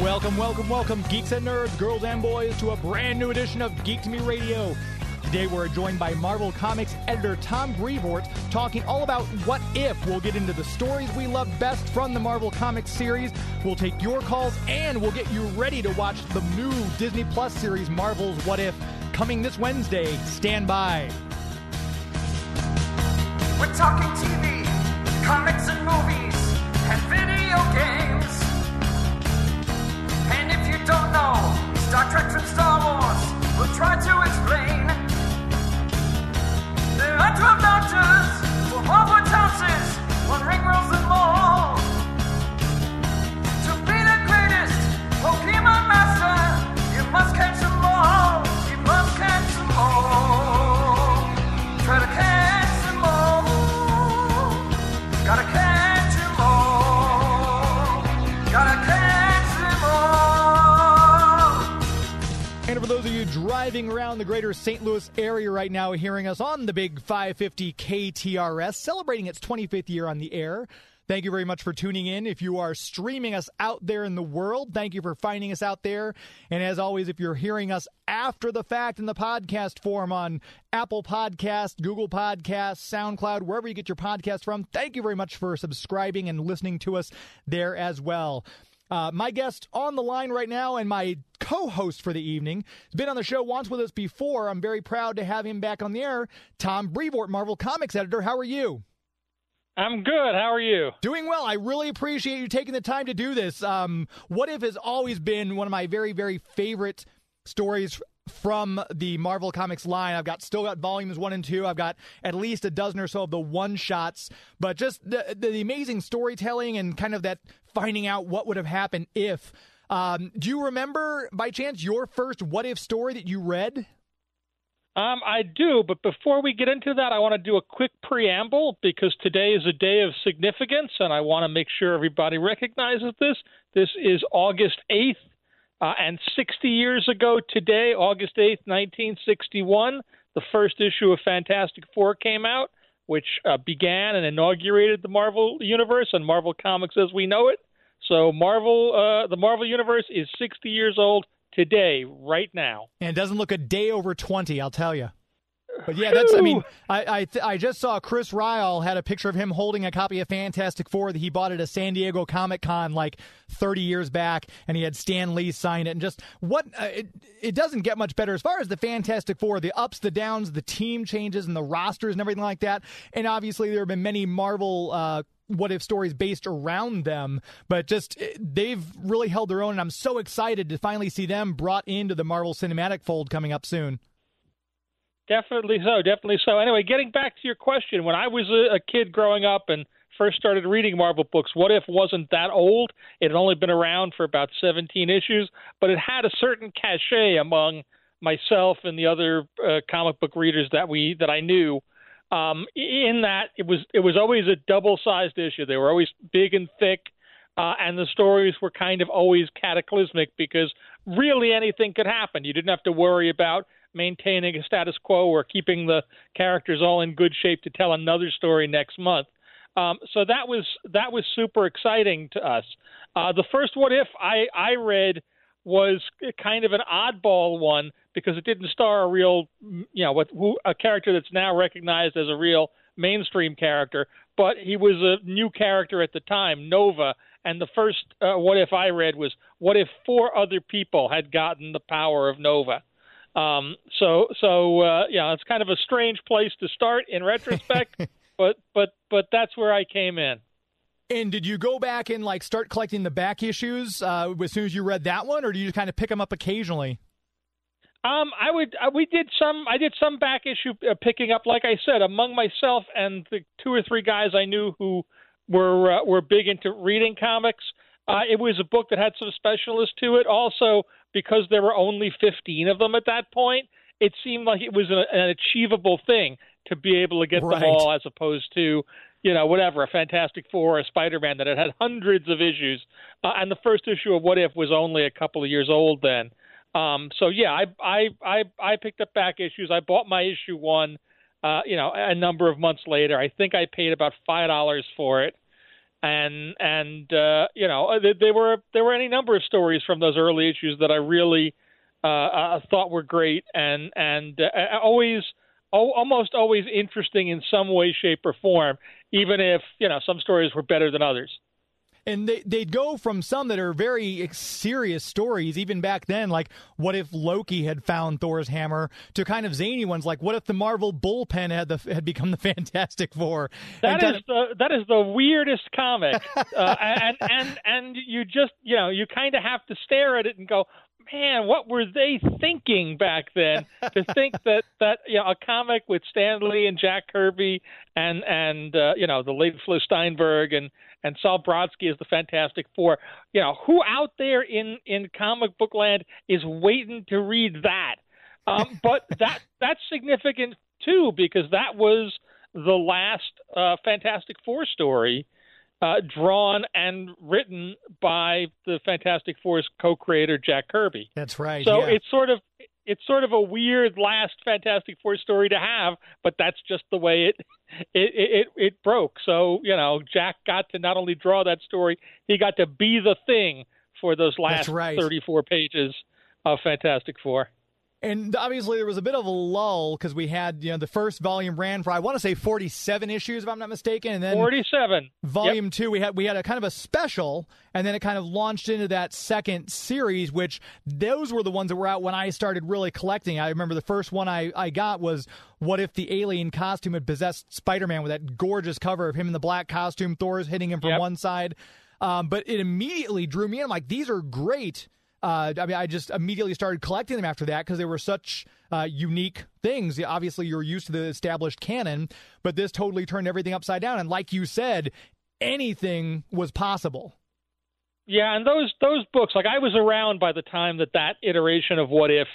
Welcome, welcome, welcome, geeks and nerds, girls and boys, to a brand new edition of Geek to Me Radio. Today we're joined by Marvel Comics editor Tom Brevoort talking all about what if. We'll get into the stories we love best from the Marvel Comics series. We'll take your calls and we'll get you ready to watch the new Disney Plus series Marvel's What If coming this Wednesday. Stand by. We're talking TV, comics and movies, and video games. And if you don't know Star Trek from Star Wars, we'll try to explain. 12 doctors for Hogwarts houses, driving around the greater St. Louis area right now, hearing us on the big 550 KTRS, celebrating its 25th year on the air. Thank you very much for tuning in. If you are streaming us out there in the world, thank you for finding us out there. And as always, if you're hearing us after the fact in the podcast form on Apple Podcast, Google Podcast, SoundCloud, wherever you get your podcast from, thank you very much for subscribing and listening to us there as well. Uh, my guest on the line right now and my co-host for the evening has been on the show once with us before. I'm very proud to have him back on the air. Tom Brevoort, Marvel Comics editor. How are you? I'm good. How are you? Doing well. I really appreciate you taking the time to do this. Um, what if has always been one of my very, very favorite stories from the Marvel Comics line. I've got still got volumes one and two. I've got at least a dozen or so of the one shots, but just the, the amazing storytelling and kind of that finding out what would have happened if. Um, do you remember by chance your first what if story that you read? Um, I do, but before we get into that, I want to do a quick preamble because today is a day of significance, and I want to make sure everybody recognizes this. This is August 8th, uh, and 60 years ago today, August 8th, 1961, the first issue of Fantastic Four came out, which uh, began and inaugurated the Marvel Universe and Marvel Comics as we know it. So, Marvel, uh, the Marvel Universe is 60 years old today, right now. And it doesn't look a day over 20, I'll tell you. But yeah, that's. I mean, I I, th- I just saw Chris Ryall had a picture of him holding a copy of Fantastic Four that he bought at a San Diego Comic Con like 30 years back, and he had Stan Lee sign it. And just what uh, it it doesn't get much better as far as the Fantastic Four, the ups, the downs, the team changes, and the rosters and everything like that. And obviously, there have been many Marvel. Uh, what if stories based around them, but just eh, they've really held their own, and I'm so excited to finally see them brought into the Marvel Cinematic fold coming up soon. Definitely so. Definitely so. Anyway, getting back to your question, when I was a, a kid growing up and first started reading Marvel books, What If wasn't that old. It had only been around for about 17 issues, but it had a certain cachet among myself and the other uh, comic book readers that we that I knew. Um, in that it was it was always a double-sized issue. They were always big and thick, uh, and the stories were kind of always cataclysmic because really anything could happen. You didn't have to worry about maintaining a status quo or keeping the characters all in good shape to tell another story next month. Um, so that was that was super exciting to us. Uh, the first What If I, I read was kind of an oddball one because it didn't star a real, you know, what a character that's now recognized as a real mainstream character, but he was a new character at the time, Nova. And the first uh, What If I read was What if four other people had gotten the power of Nova? Um, so, so uh, yeah, it's kind of a strange place to start in retrospect, but but but that's where I came in. And did you go back and like start collecting the back issues uh, as soon as you read that one, or do you kind of pick them up occasionally? Um, I would. Uh, we did some. I did some back issue uh, picking up, like I said, among myself and the two or three guys I knew who were uh, were big into reading comics. Uh, it was a book that had some specialists to it. Also, because there were only 15 of them at that point, it seemed like it was an, an achievable thing to be able to get Right. them all, as opposed to you know, whatever, a Fantastic Four or a Spider Man that had had hundreds of issues. Uh, and the first issue of What If was only a couple of years old then. Um, so yeah, I, I I I picked up back issues. I bought my issue one, uh, you know, a number of months later. I think I paid about five dollars for it, and and uh, you know, there were there were any number of stories from those early issues that I really uh, uh, thought were great and and uh, always almost always interesting in some way, shape, or form, even if you know some stories were better than others. And they, they'd go from some that are very serious stories, even back then, like what if Loki had found Thor's hammer, to kind of zany ones like what if the Marvel bullpen had the had become the Fantastic Four. That is the that is the weirdest comic, uh, and and and you just you know you kind of have to stare at it and go, man, what were they thinking back then to think that that you know a comic with Stan Lee and Jack Kirby and and uh, you know the late Flo Steinberg and and Sol Brodsky as the Fantastic Four, you know who out there in in comic book land is waiting to read that? Um, but that that's significant too because that was the last uh, Fantastic Four story uh, drawn and written by the Fantastic Four's co-creator Jack Kirby. That's right. So yeah. it's sort of it's sort of a weird last Fantastic Four story to have, but that's just the way it it it, it broke. So you know, Jack got to not only draw that story, he got to be the thing for those last right. 34 pages of Fantastic Four. And obviously, there was a bit of a lull because we had, you know, the first volume ran for I want to say 47 issues, if I'm not mistaken, and then 47. Volume yep. two, we had we had a kind of a special, and then it kind of launched into that second series, which those were the ones that were out when I started really collecting. I remember the first one I I got was what if the alien costume had possessed Spider-Man with that gorgeous cover of him in the black costume, Thor's hitting him from yep. one side. Um, but it immediately drew me in. I'm like, these are great uh, I mean, I just immediately started collecting them after that because they were such uh, unique things. Obviously, you're used to the established canon, but this totally turned everything upside down. And like you said, anything was possible. Yeah, and those those books, like I was around by the time that that iteration of What If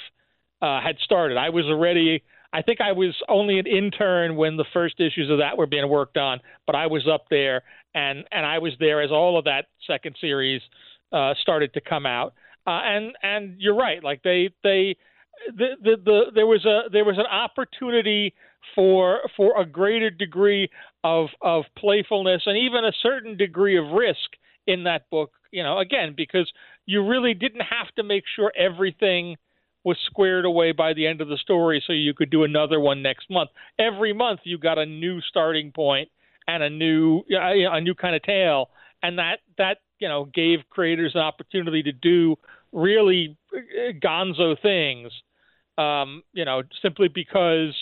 uh, had started. I was already. I think I was only an intern when the first issues of that were being worked on, but I was up there, and and I was there as all of that second series uh, started to come out. Uh, and and you're right. Like they they the, the the there was a there was an opportunity for for a greater degree of of playfulness and even a certain degree of risk in that book. You know, again because you really didn't have to make sure everything was squared away by the end of the story so you could do another one next month. Every month you got a new starting point and a new a new kind of tale and that that you know gave creators an opportunity to do really uh, gonzo things. Um, you know, simply because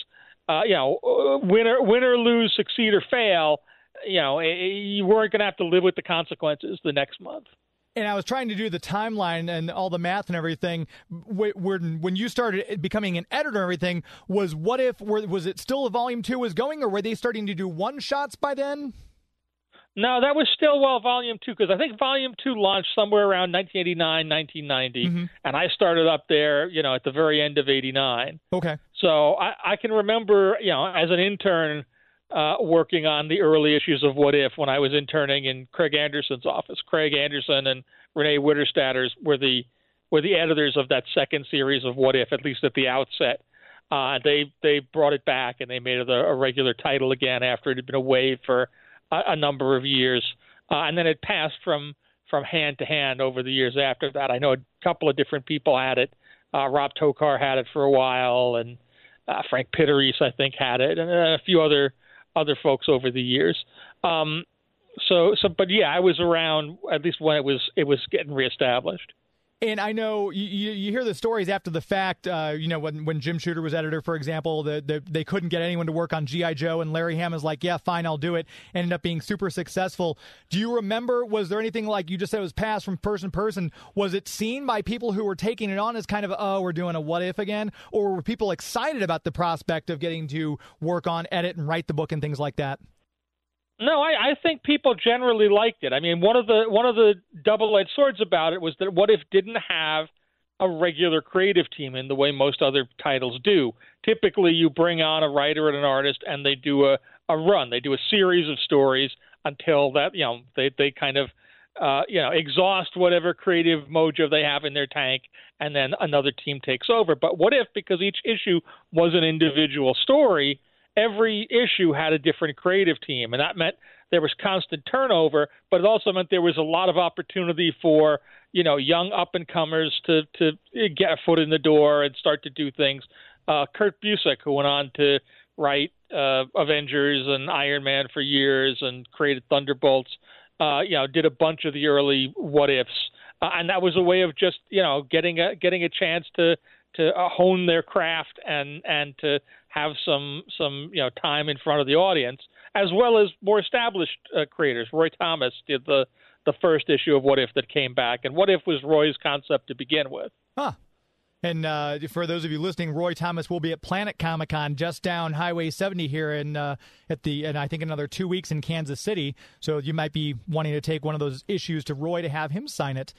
uh, you know uh, win or win or lose, succeed or fail. You know, you weren't going to have to live with the consequences the next month and I was trying to do the timeline and all the math and everything. When when you started becoming an editor and everything, was what if was it still a volume two was going, or were they starting to do one shots by then? No, that was still Stillwell Volume Two because I think Volume Two launched somewhere around 1989, 1990, mm-hmm. and I started up there, you know, at the very end of '89. Okay. So I, I can remember, you know, as an intern uh, working on the early issues of What If when I was interning in Craig Anderson's office. Craig Anderson and Renee Witterstaetters were the were the editors of that second series of What If, at least at the outset. Uh, they they brought it back and they made it a, a regular title again after it had been away for a, a number of years, uh, and then it passed from from hand to hand over the years after that. I know a couple of different people had it. Uh, Rob Tokar had it for a while, and uh, Frank Pittarese, I think, had it, and a few other other folks over the years. Um, so, so, but yeah, I was around at least when it was it was getting reestablished. And I know you, you hear the stories after the fact. Uh, you know, when, when Jim Shooter was editor, for example, the, the, they couldn't get anyone to work on G.I. Joe, and Larry Hama is like, yeah, fine, I'll do it. Ended up being super successful. Do you remember, was there anything like you just said it was passed from person to person? Was it seen by people who were taking it on as kind of, oh, we're doing a what if again? Or were people excited about the prospect of getting to work on, edit, and write the book and things like that? No, I, I think people generally liked it. I mean, one of the one of the double-edged swords about it was that What If didn't have a regular creative team in the way most other titles do. Typically, you bring on a writer and an artist, and they do a, a run. They do a series of stories until that you know they they kind of uh, you know exhaust whatever creative mojo they have in their tank, and then another team takes over. But what if because each issue was an individual story, every issue had a different creative team, and that meant there was constant turnover, but it also meant there was a lot of opportunity for you know young up and comers to to get a foot in the door and start to do things. Uh, Kurt Busiek, who went on to write uh, Avengers and Iron Man for years and created Thunderbolts, uh, you know, did a bunch of the early what ifs, uh, and that was a way of just you know getting a getting a chance to to hone their craft and and to have some some you know time in front of the audience, as well as more established uh, creators. Roy Thomas did the the first issue of What If that came back, and What If was Roy's concept to begin with. Huh. And uh, for those of you listening, Roy Thomas will be at Planet Comic Con just down Highway 70 here in uh, at the and I think another two weeks in Kansas City. So you might be wanting to take one of those issues to Roy to have him sign it.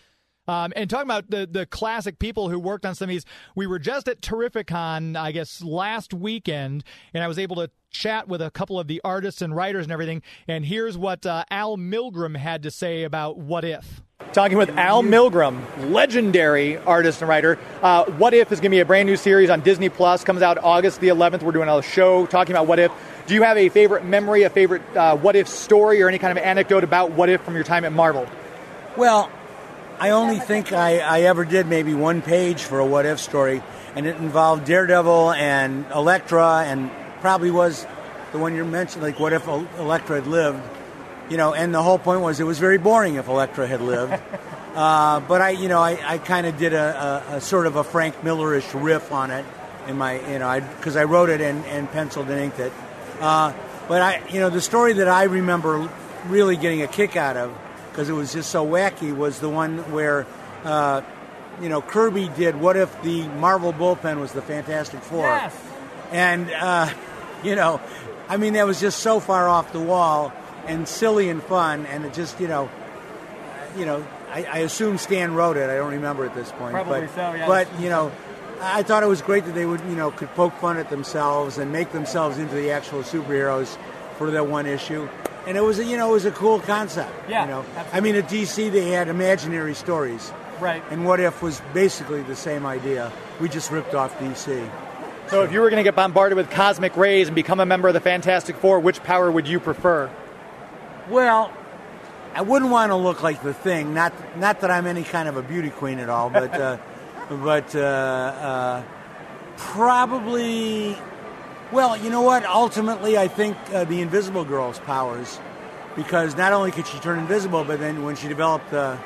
Um, and talking about the the classic people who worked on some of these, we were just at Terrificon, I guess, last weekend, and I was able to chat with a couple of the artists and writers and everything. And here's what uh, Al Milgrom had to say about What If. Talking with Al Milgrom, legendary artist and writer. Uh, what If is going to be a brand new series on Disney Plus. Comes out August the 11th. We're doing a show talking about What If. Do you have a favorite memory, a favorite uh, What If story, or any kind of anecdote about What If from your time at Marvel? Well, I only think I, I ever did maybe one page for a what if story, and it involved Daredevil and Elektra, and probably was the one you mentioned, like what if Elektra had lived, you know. And the whole point was it was very boring if Elektra had lived. uh, but I, you know, I, I kind of did a, a, a, sort of a Frank Millerish riff on it in my, you know, because I, I, wrote it and, and penciled and inked it. Uh, but I, you know, the story that I remember really getting a kick out of because it was just so wacky was the one where uh, you know Kirby did what if the Marvel bullpen was the Fantastic Four yes. and uh, you know I mean that was just so far off the wall and silly and fun and it just you know you know I, I assume Stan wrote it I don't remember at this point Probably but, so, yeah. but you know I thought it was great that they would you know could poke fun at themselves and make themselves into the actual superheroes for that one issue and it was a, you know it was a cool concept. Yeah, you know, absolutely. I mean at DC they had imaginary stories, right? And What If was basically the same idea. We just ripped off DC. So if you were going to get bombarded with cosmic rays and become a member of the Fantastic Four, which power would you prefer? Well, I wouldn't want to look like the Thing. Not not that I'm any kind of a beauty queen at all, but uh, but uh, uh, probably well, you know what? Ultimately, I think uh, the Invisible Girl's powers, because not only could she turn invisible, but then when she developed the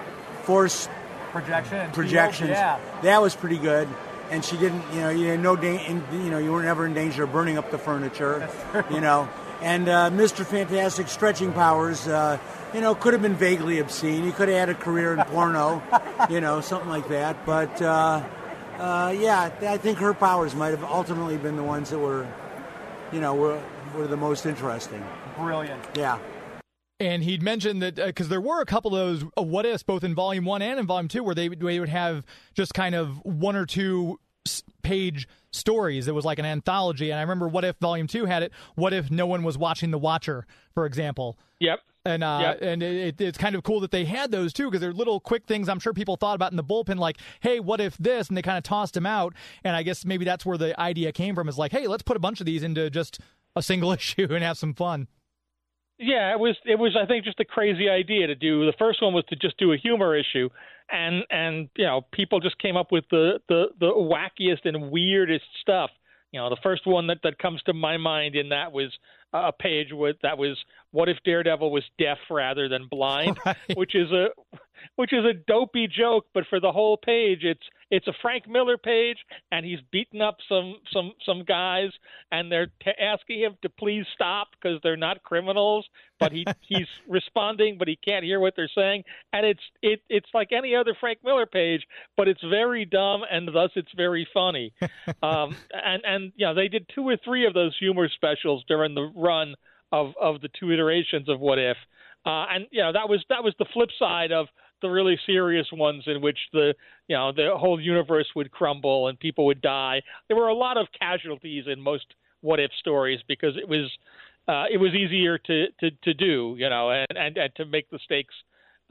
force projection projections, yeah. that was pretty good. And she didn't, you know, you had no, da- in, you know, you were never in danger of burning up the furniture, you know. And uh, Mr. Fantastic stretching powers, uh, you know, could have been vaguely obscene. He could have had a career in porno, you know, something like that. But uh, uh, yeah, I think her powers might have ultimately been the ones that were you know, were, were the most interesting. Brilliant. Yeah. And he'd mentioned that because uh, there were a couple of those uh, what ifs, both in volume one and in volume two, where they, they would have just kind of one or two page stories. It was like an anthology. And I remember What If Volume 2 had it. What if no one was watching The Watcher, for example? Yep. And uh, yep. and it, it's kind of cool that they had those too because they're little quick things I'm sure people thought about in the bullpen like hey what if this and they kind of tossed them out and I guess maybe that's where the idea came from is like hey let's put a bunch of these into just a single issue and have some fun. Yeah, it was it was I think just a crazy idea to do. The first one was to just do a humor issue, and and you know people just came up with the the the wackiest and weirdest stuff. You know, the first one that that comes to my mind in that was a page with that was what if Daredevil was deaf rather than blind, right. which is a which is a dopey joke, but for the whole page, it's it's a Frank Miller page, and he's beating up some some some guys, and they're t- asking him to please stop because they're not criminals, but he he's responding, but he can't hear what they're saying, and it's it it's like any other Frank Miller page, but it's very dumb, and thus it's very funny, um, and and you know they did two or three of those humor specials during the run of of the two iterations of What If. Uh, and you know that was that was the flip side of the really serious ones in which the you know the whole universe would crumble and people would die. There were a lot of casualties in most what if stories because it was uh, it was easier to, to, to do, you know, and, and, and to make the stakes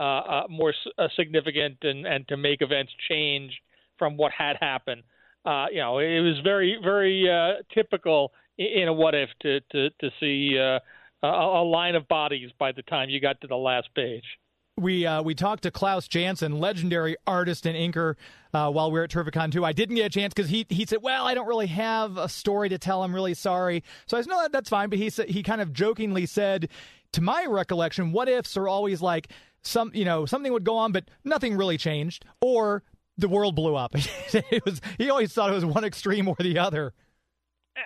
uh, uh, more uh, significant and, and to make events change from what had happened. Uh, you know, it was very, very uh, typical in a what if to, to, to see a, a line of bodies by the time you got to the last page. We uh, we talked to Klaus Janson, legendary artist and inker, uh, while we were at Terrificon too. I didn't get a chance because he he said, "Well, I don't really have a story to tell. I'm really sorry." So I said, "No, that, that's fine." But he said he kind of jokingly said, "To my recollection, what ifs are always like some you know something would go on, but nothing really changed, or the world blew up." it was he always thought it was one extreme or the other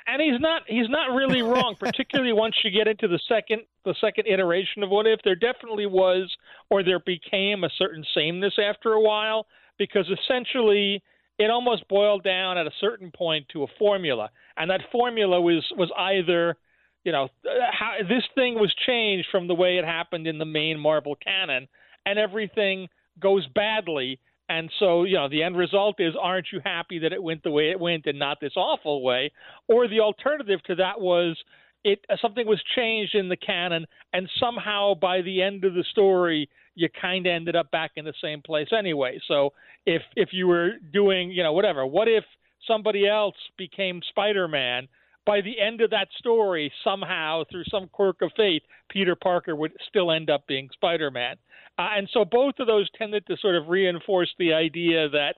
and he's not he's not really wrong particularly once you get into the second the second iteration of what if. There definitely was or there became a certain sameness after a while because essentially it almost boiled down at a certain point to a formula. And that formula was was either you know how this thing was changed from the way it happened in the main marvel canon and everything goes badly and so, you know, the end result is aren't you happy that it went the way it went and not this awful way? Or the alternative to that was it uh, something was changed in the canon and somehow by the end of the story you kind of ended up back in the same place anyway. So if if you were doing, you know, whatever, what if somebody else became Spider-Man by the end of that story, somehow through some quirk of fate, Peter Parker would still end up being Spider-Man. Uh, and so both of those tended to sort of reinforce the idea that,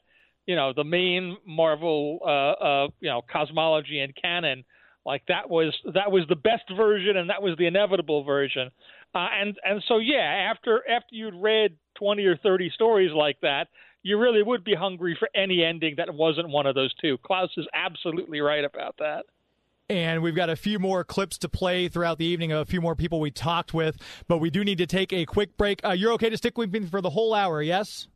you know, the main Marvel, uh, uh, you know, cosmology and canon, like that was that was the best version and that was the inevitable version. Uh, and and so yeah, after after you'd read twenty or thirty stories like that, you really would be hungry for any ending that wasn't one of those two. Klaus is absolutely right about that. And we've got a few more clips to play throughout the evening, of a few more people we talked with, but we do need to take a quick break. Uh, you're okay to stick with me for the whole hour, yes?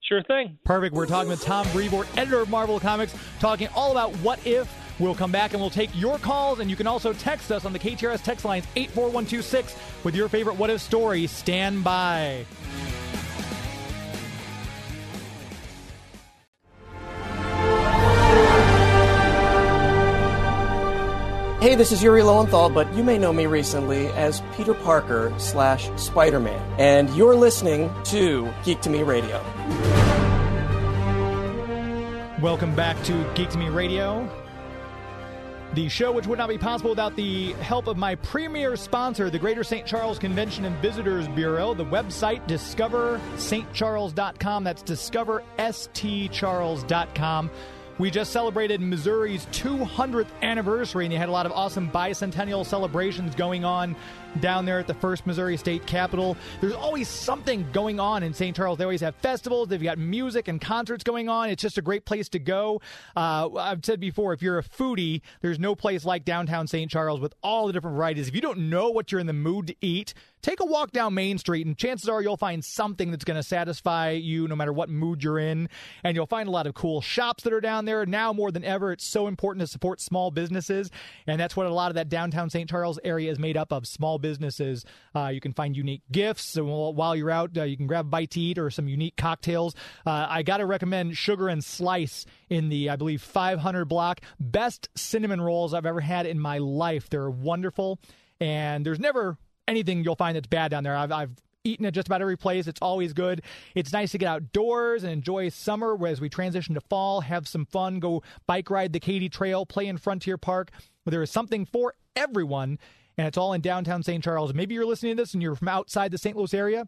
Sure thing. Perfect. We're talking with Tom Brevoort, editor of Marvel Comics, talking all about what if. We'll come back and we'll take your calls, and you can also text us on the KTRS text lines 84126 with your favorite what if story. Stand by. Hey, this is Yuri Lowenthal, but you may know me recently as Peter Parker slash Spider Man, and you're listening to Geek to Me Radio. Welcome back to Geek to Me Radio. The show, which would not be possible without the help of my premier sponsor, the Greater St. Charles Convention and Visitors Bureau, the website discoverstcharles.com. That's discoverstcharles.com. We just celebrated Missouri's 200th anniversary, and you had a lot of awesome bicentennial celebrations going on down there at the first Missouri State Capitol. There's always something going on in St. Charles. They always have festivals, they've got music and concerts going on. It's just a great place to go. Uh, I've said before, if you're a foodie, there's no place like downtown St. Charles with all the different varieties. If you don't know what you're in the mood to eat, take a walk down Main Street, and chances are you'll find something that's going to satisfy you no matter what mood you're in. And you'll find a lot of cool shops that are down there. Now more than ever, it's so important to support small businesses. And that's what a lot of that downtown St. Charles area is made up of small businesses. Uh, you can find unique gifts. So while you're out, uh, you can grab a bite to eat or some unique cocktails. Uh, I got to recommend Sugar and Slice in the, I believe, 500 block. Best cinnamon rolls I've ever had in my life. They're wonderful. And there's never anything you'll find that's bad down there. I've, I've eaten at just about every place. It's always good. It's nice to get outdoors and enjoy summer as we transition to fall, have some fun, go bike ride the Katy Trail, play in Frontier Park. There is something for everyone, and it's all in downtown St. Charles. Maybe you're listening to this and you're from outside the St. Louis area.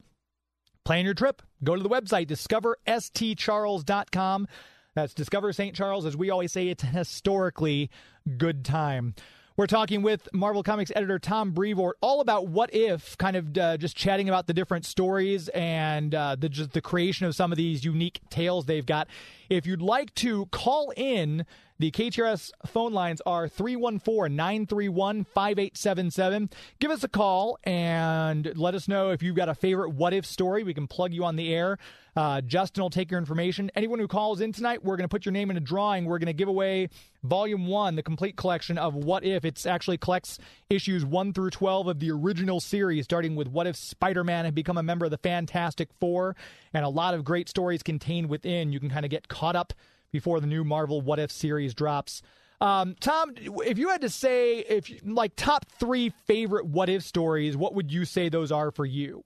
Plan your trip. Go to the website, discoverstcharles.com. That's Discover St. Charles. As we always say, it's an historically good time. We're talking with Marvel Comics editor Tom Brevoort all about what if, kind of uh, just chatting about the different stories and uh, the just the creation of some of these unique tales they've got. If you'd like to call in The KTRS phone lines are 314 931 5877. Give us a call and let us know if you've got a favorite what if story. We can plug you on the air. Uh, Justin will take your information. Anyone who calls in tonight, we're going to put your name in a drawing. We're going to give away Volume 1, the complete collection of What If. It actually collects issues 1 through 12 of the original series, starting with What If Spider Man had become a member of the Fantastic Four, and a lot of great stories contained within. You can kind of get caught up before the new Marvel What If series drops. Um, Tom, if you had to say, if like top three favorite What If stories, what would you say those are for you?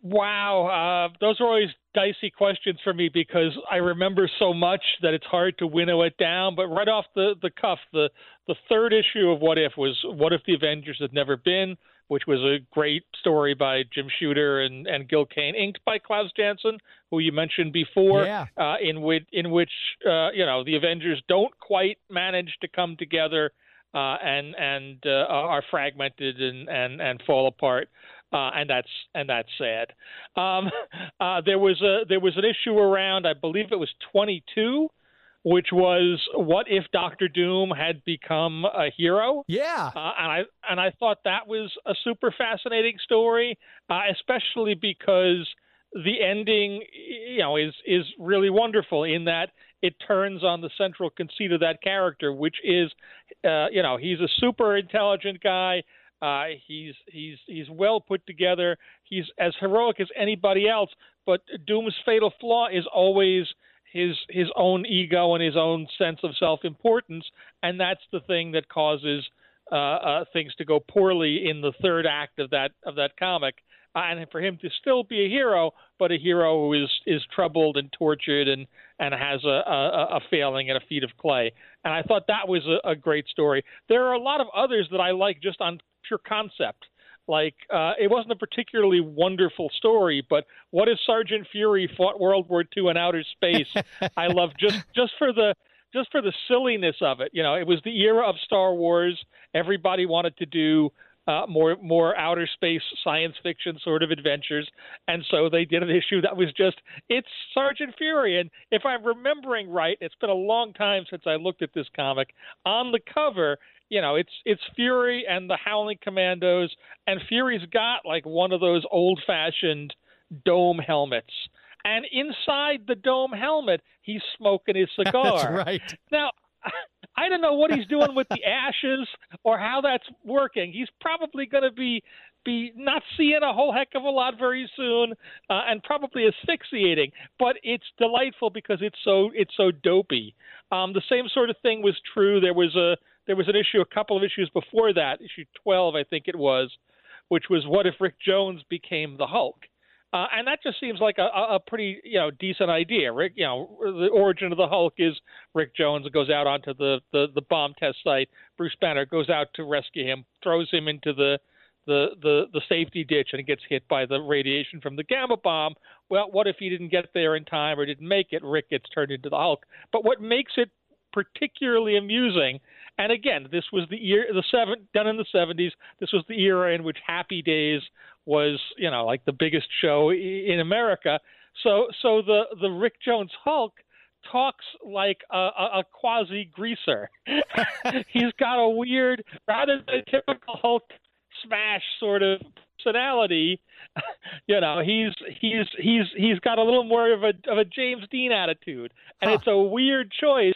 Wow, uh, those are always dicey questions for me because I remember so much that it's hard to winnow it down. But right off the, the cuff, the the third issue of What If was What If the Avengers Had Never Been, which was a great story by Jim Shooter and, and Gil Kane, inked by Klaus Janson, who you mentioned before, yeah. uh, in which in which uh, you know the Avengers don't quite manage to come together uh, and and uh, are fragmented and, and and fall apart uh, and that's and that's sad. Um, uh, there was a there was an issue around, I believe it was 22, which was what if Doctor Doom had become a hero? Yeah, uh, and I and I thought that was a super fascinating story, uh, especially because the ending, you know, is is really wonderful in that it turns on the central conceit of that character, which is, uh, you know, he's a super intelligent guy uh, he's he's he's well put together. He's as heroic as anybody else. But Doom's fatal flaw is always his his own ego and his own sense of self-importance, and that's the thing that causes uh, uh, things to go poorly in the third act of that of that comic. Uh, and for him to still be a hero, but a hero who is is troubled and tortured and and has a, a, a failing and a feet of clay. And I thought that was a, a great story. There are a lot of others that I like just on pure concept. Like uh, it wasn't a particularly wonderful story, but what if Sergeant Fury fought World War II in outer space? I love just just for the just for the silliness of it. You know, it was the era of Star Wars. Everybody wanted to do uh, more more outer space science fiction sort of adventures, and so they did an issue that was just it's Sergeant Fury. And if I'm remembering right, it's been a long time since I looked at this comic. On the cover, you know, it's it's Fury and the Howling Commandos, and Fury's got like one of those old-fashioned dome helmets, and inside the dome helmet, he's smoking his cigar. That's right. Now, I don't know what he's doing with the ashes or how that's working. He's probably going to be be not seeing a whole heck of a lot very soon, uh, and probably asphyxiating. But it's delightful because it's so it's so dopey. Um, the same sort of thing was true. There was a there was an issue, a couple of issues before that, issue 12, I think it was, which was what if Rick Jones became the Hulk? Uh, and that just seems like a, a pretty, you know, decent idea. Rick, you know, the origin of the Hulk is Rick Jones goes out onto the, the, the bomb test site. Bruce Banner goes out to rescue him, throws him into the, the, the, the safety ditch, and gets hit by the radiation from the gamma bomb. Well, what if he didn't get there in time or didn't make it? Rick gets turned into the Hulk. But what makes it particularly amusing and again, this was the year the seven done in the 70s. This was the era in which Happy Days was, you know, like the biggest show in America. So so the the Rick Jones Hulk talks like a, a, a quasi greaser. He's got a weird, rather than a typical Hulk smash sort of personality. You know, he's he's he's he's got a little more of a of a James Dean attitude, and huh. it's a weird choice,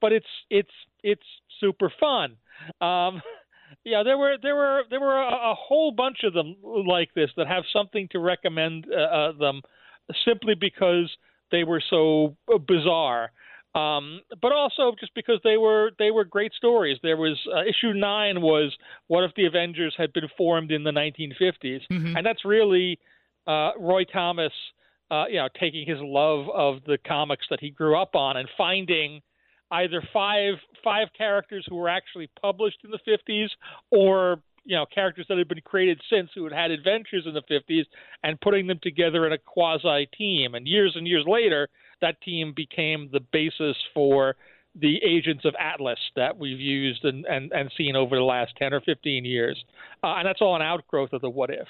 but it's it's it's super fun. Um, yeah, there were there were there were a, a, whole bunch of them like this that have something to recommend uh, uh, them simply because they were so bizarre. Um, but also just because they were they were great stories. There was uh, issue nine was what if the Avengers had been formed in the 1950s, mm-hmm. and that's really uh, Roy Thomas, uh, you know, taking his love of the comics that he grew up on and finding either five five characters who were actually published in the 50s or you know characters that had been created since who had had adventures in the 50s and putting them together in a quasi team and years and years later that team became the basis for the agents of Atlas that we've used and, and, and seen over the last 10 or 15 years. Uh, and that's all an outgrowth of the what if.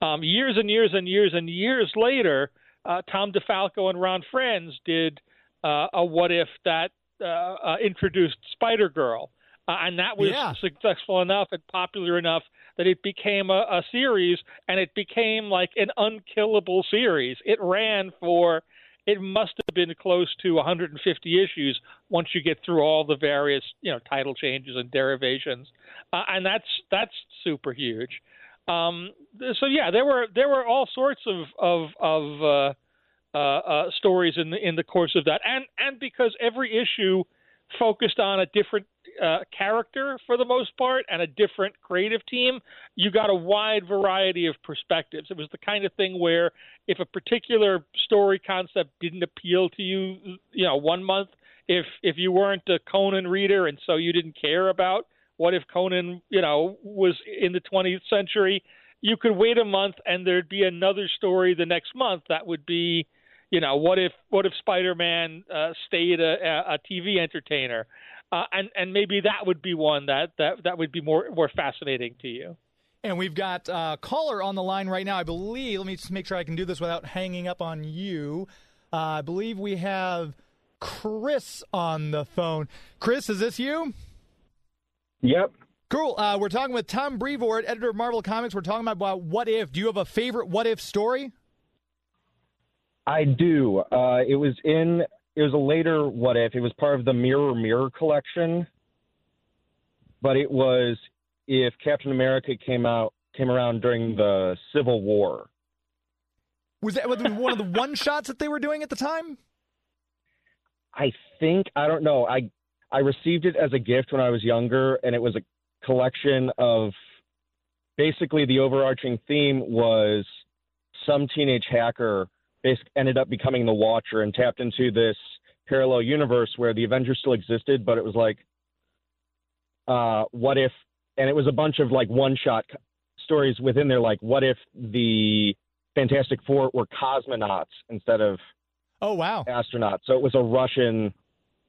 Um, years and years and years and years later, uh, Tom DeFalco and Ron Frenz did uh, a what if that uh, uh, introduced Spider Girl, uh, and that was Yeah. successful enough and popular enough that it became a, a series, and it became like an unkillable series. It ran for it must have been close to 150 issues once you get through all the various you know title changes and derivations, uh, and that's that's super huge. Um, so yeah, there were there were all sorts of of of uh, stories in the in the course of that, and and because every issue focused on a different uh, character for the most part and a different creative team, you got a wide variety of perspectives. It was the kind of thing where if a particular story concept didn't appeal to you, you know, one month, if if you weren't a Conan reader and so you didn't care about what if Conan, you know, was in the 20th century, you could wait a month and there'd be another story the next month that would be you know, what if what if Spider-Man uh, stayed a, a TV entertainer, uh, and and maybe that would be one that that that would be more more fascinating to you. And we've got a uh, caller on the line right now. I believe. Let me just make sure I can do this without hanging up on you. Uh, I believe we have Chris on the phone. Chris, is this you? Yep. Cool. Uh, we're talking with Tom Brevoort, editor of Marvel Comics. We're talking about what if. Do you have a favorite what if story? I do. Uh, it was in. It was a later what if. It was part of the Mirror Mirror collection, but it was if Captain America came out came around during the Civil War. Was that one of the one shots that they were doing at the time? I think I don't know. I I received it as a gift when I was younger, and it was a collection of basically the overarching theme was some teenage hacker basic, ended up becoming the Watcher and tapped into this parallel universe where the Avengers still existed, but it was like, uh, what if? And it was a bunch of like one-shot stories within there, like what if the Fantastic Four were cosmonauts instead of Oh wow! astronauts? So it was a Russian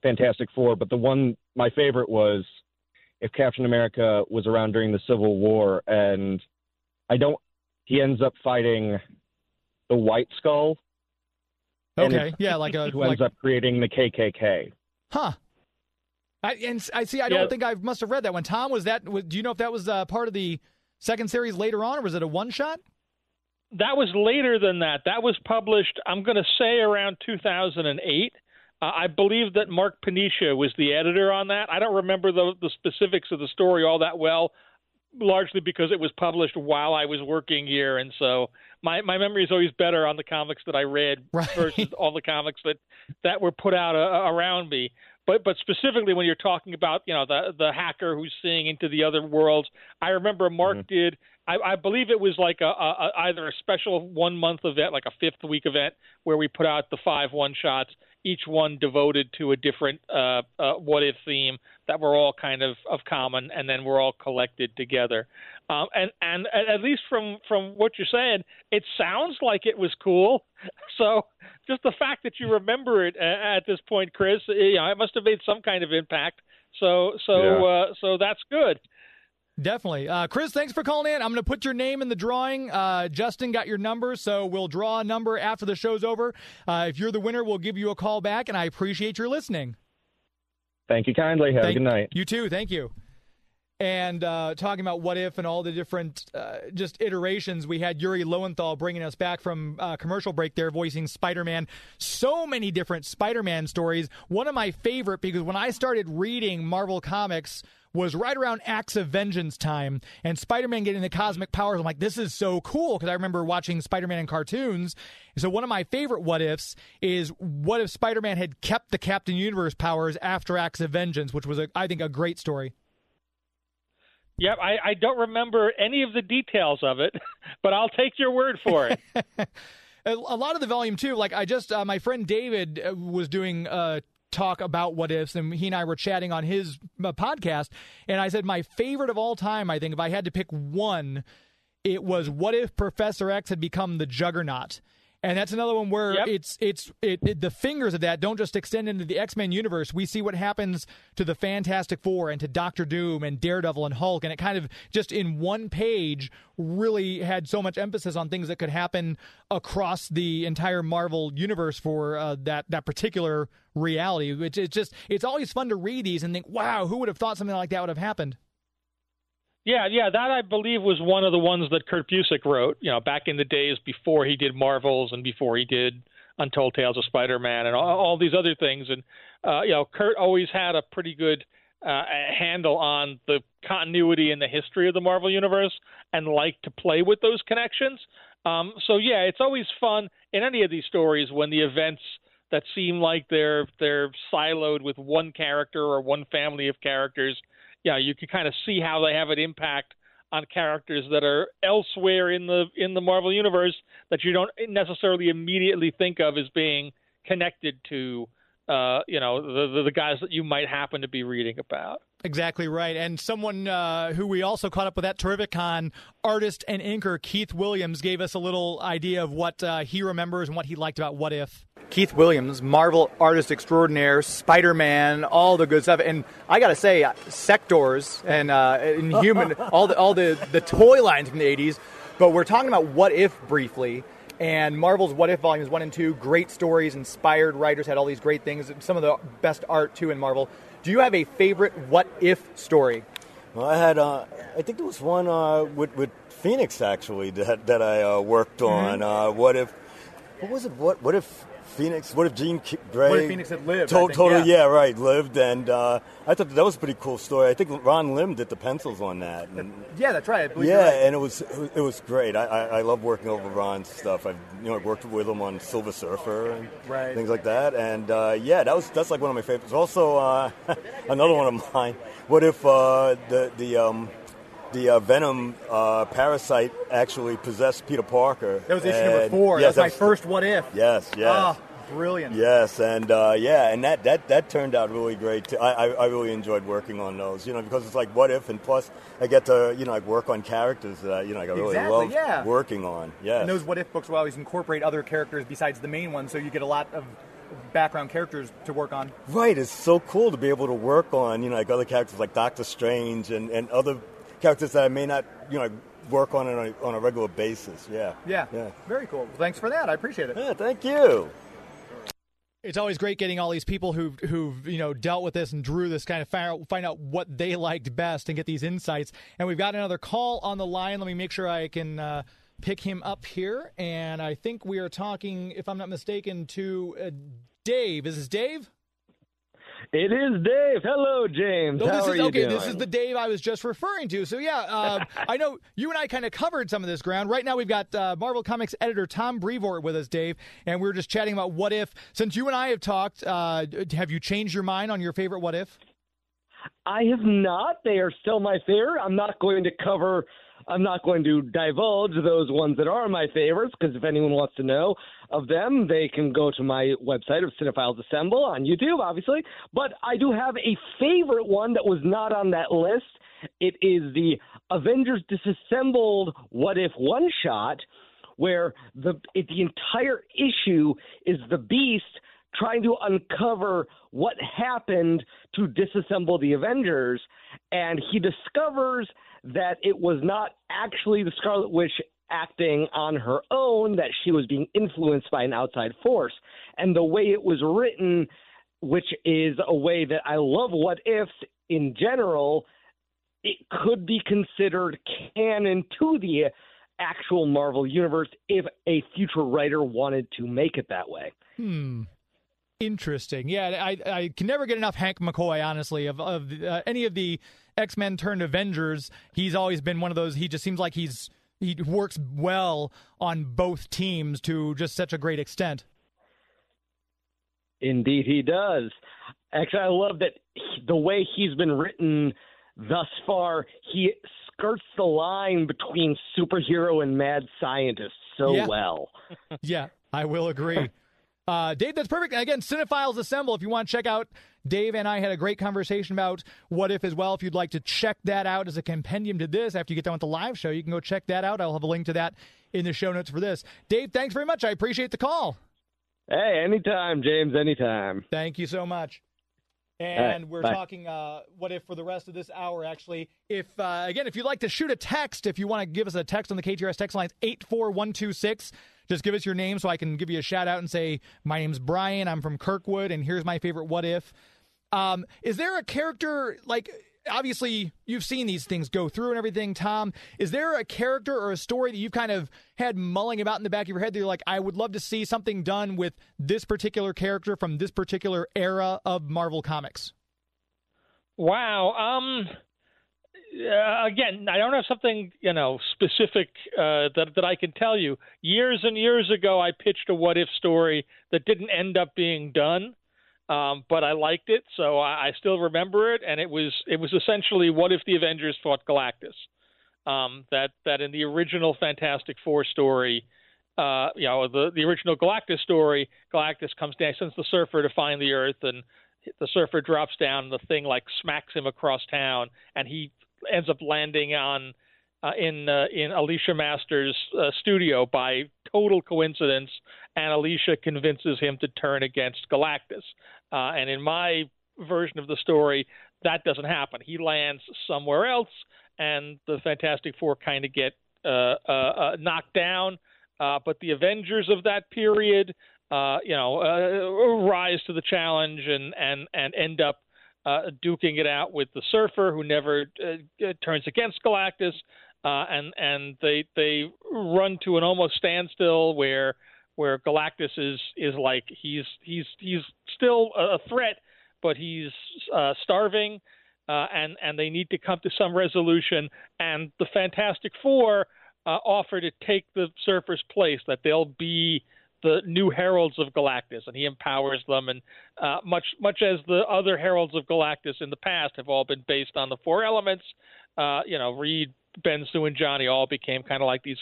Fantastic Four, but the one my favorite was if Captain America was around during the Civil War, and I don't. He ends up fighting the White Skull, Okay, yeah, like a who like, ends up creating the KKK. huh? I and I see. I don't think I must have read that one. Tom, was that? Was, do you know if that was uh, part of the second series later on, or was it a one shot? That was later than that. That was published. I'm going to say around 2008. Uh, I believe that Mark Paniccia was the editor on that. I don't remember the the specifics of the story all that well, largely because it was published while I was working here, and so my my memory is always better on the comics that I read Right. versus all the comics that that were put out uh, around me. But but specifically when you're talking about you know the the hacker who's seeing into the other worlds, I remember Mark did. I, I believe it was like a, a, a either a special one month event, like a fifth week event, where we put out the five one shots, each one devoted to a different uh, uh, what if theme that were all kind of of common, and then we're all collected together. Um, and and at at least from from what you're saying, it sounds like it was cool. So just the fact that you remember it at this point, Chris, eh, you know, it must have made some kind of impact. So so Yeah. uh, so that's good. Definitely. Uh, Chris, thanks for calling in. I'm going to put your name in the drawing. Uh, Justin got your number, so we'll draw a number after the show's over. Uh, if you're the winner, we'll give you a call back, and I appreciate your listening. Thank you kindly. Have Thank- a good night. You too. Thank you. And uh, talking about what if and all the different uh, just iterations, we had Yuri Lowenthal bringing us back from uh, commercial break there, voicing Spider Man. So many different Spider Man stories. One of my favorite because when I started reading Marvel Comics was right around Acts of Vengeance time, and Spider Man getting the cosmic powers. I'm like, this is so cool because I remember watching Spider Man in cartoons. So one of my favorite what ifs is what if Spider Man had kept the Captain Universe powers after Acts of Vengeance, which was a, I think a great story. Yep, I, I don't remember any of the details of it, but I'll take your word for it. a a lot of the volume too. Like I just, uh, my friend David uh, was doing uh, talk about what ifs, and he and I were chatting on his uh, podcast, and I said my favorite of all time. I think if I had to pick one, it was what if Professor X had become the Juggernaut. And that's another one where Yep. it's it's it, it the fingers of that don't just extend into the X Men universe. We see what happens to the Fantastic Four and to Doctor Doom and Daredevil and Hulk, and it kind of just in one page really had so much emphasis on things that could happen across the entire Marvel universe for uh, that that particular reality. Which it's just it's always fun to read these and think, wow, who would have thought something like that would have happened? Yeah, yeah, that I believe was one of the ones that Kurt Busiek wrote. You know, back in the days before he did Marvels and before he did Untold Tales of Spider-Man and all, all these other things. And uh, you know, Kurt always had a pretty good uh, handle on the continuity and the history of the Marvel universe and liked to play with those connections. Um, so yeah, it's always fun in any of these stories when the events that seem like they're they're siloed with one character or one family of characters yeah, you can kind of see how they have an impact on characters that are elsewhere in the in the Marvel universe that you don't necessarily immediately think of as being connected to uh, you know the, the the guys that you might happen to be reading about. Exactly right. And someone uh, who we also caught up with at Terrificon, artist and inker Keith Williams, gave us a little idea of what uh, he remembers and what he liked about What If. Keith Williams, Marvel artist extraordinaire, Spider Man, all the good stuff. And I got to say, Sectaurs and uh, Inhuman, all the all the, the toy lines from the 80s. But we're talking about What If briefly. And Marvel's What If volumes one and two, great stories, inspired writers had all these great things. Some of the best art too in Marvel. Do you have a favorite What If story? Well, I had, uh, I think there was one uh, with, with Phoenix actually that that I uh, worked on. Uh, what if, what was it? What what if Phoenix? What if Jean Grey? What if Phoenix had lived, To- think, totally, yeah. yeah. right, lived, and uh, I thought that was a pretty cool story. I think Ron Lim did the pencils on that. And, Yeah, that's right. Yeah, and it was it was- great. I, I, I love working over Ron's stuff. I've you know worked with him on Silver Surfer and Right. things like that. And uh, yeah, that was that's like one of my favorites. Also, uh, another one of mine. What if uh, the the um, the uh, Venom uh, parasite actually possessed Peter Parker? That was issue number four. Yes, That's my that was- first What If. Yes, yes. Ah, brilliant. Yes, and uh, yeah, and that, that, that turned out really great. Too. I, I I really enjoyed working on those, you know, because it's like what if, and plus I get to you know like work on characters that I, you know like I really Exactly, love yeah. working on. Yes. And those What If books will always incorporate other characters besides the main one, so you get a lot of background characters to work on. Right, it's so cool to be able to work on, you know, like other characters like Doctor Strange and, and other characters that I may not, you know, work on on a, on a regular basis. Yeah. Yeah. Yeah. Very cool. Thanks for that. I appreciate it. Yeah, thank you. It's always great getting all these people who've who've you know dealt with this and drew this kind of find out, find out what they liked best and get these insights. And we've got another call on the line. Let me make sure I can uh, pick him up here. And I think we are talking, if I'm not mistaken, to uh, Dave. Is this Dave? It is Dave. Hello, James. Oh, How this are is you okay. doing? This is the Dave I was just referring to. So yeah, uh, I know you and I kind of covered some of this ground. Right now, we've got uh, Marvel Comics editor Tom Brevoort with us, Dave, and we are just chatting about what if. Since you and I have talked, uh, have you changed your mind on your favorite what if? I have not. They are still my favorite. I'm not going to cover. I'm not going to divulge those ones that are my favorites because if anyone wants to know of them, they can go to my website of Cinephiles Assemble on YouTube, obviously. But I do have a favorite one that was not on that list. It is the Avengers Disassembled What If one shot, where the it, the entire issue is the Beast trying to uncover what happened to disassemble the Avengers, and he discovers that it was not actually the Scarlet Witch acting on her own, that she was being influenced by an outside force. And the way it was written, which is a way that I love what ifs in general, it could be considered canon to the actual Marvel universe if a future writer wanted to make it that way. Hmm. Interesting. Yeah, I I can never get enough Hank McCoy. Honestly, of of uh, any of the X Men turned Avengers, he's always been one of those. He just seems like he's he works well on both teams to just such a great extent. Indeed, he does. Actually, I love that he, the way he's been written thus far. He skirts the line between superhero and mad scientist so Yeah. well. yeah, I will agree. Uh, Dave, that's perfect. And again, Cinephiles Assemble. If you want to check out, Dave and I had a great conversation about What If as well. If you'd like to check that out as a compendium to this after you get done with the live show, you can go check that out. I'll have a link to that in the show notes for this. Dave, thanks very much. I appreciate the call. Hey, anytime, James, anytime. Thank you so much. And right, we're bye. talking uh, what if for the rest of this hour, actually. If, uh, again, if you'd like to shoot a text, if you want to give us a text on the KTRS text line, 84126, just give us your name so I can give you a shout out and say, My name's Brian, I'm from Kirkwood, and here's my favorite what if. Um, is there a character, like, obviously you've seen these things go through and everything, Tom. Is there a character or a story that you've kind of had mulling about in the back of your head that you're like, I would love to see something done with this particular character from this particular era of Marvel Comics? Wow. Um. Uh, again, I don't have something you know specific uh, that that I can tell you. Years and years ago, I pitched a what if story that didn't end up being done, um, but I liked it, so I, I still remember it. And it was it was essentially what if the Avengers fought Galactus. Um, that that in the original Fantastic Four story, uh, you know, the the original Galactus story, Galactus comes down, sends the Surfer to find the Earth, and the Surfer drops down, and the thing like smacks him across town, and he ends up landing on uh, in uh, in Alicia Masters' uh, studio by total coincidence, and Alicia convinces him to turn against Galactus. Uh, and in my version of the story, that doesn't happen. He lands somewhere else, and the Fantastic Four kind of get uh, uh, knocked down. But the Avengers of that period, you know, rise to the challenge and and and end up uh, duking it out with the Surfer, who never uh, turns against Galactus, uh, and and they they run to an almost standstill where where Galactus is is like he's he's he's still a threat, but he's uh, starving, uh, and and they need to come to some resolution. And the Fantastic Four uh, offer to take the Surfer's place, that they'll be the new heralds of Galactus, and he empowers them. And uh, much much as the other heralds of Galactus in the past have all been based on the four elements, uh, you know, Reed, Ben, Sue, and Johnny all became kind of like these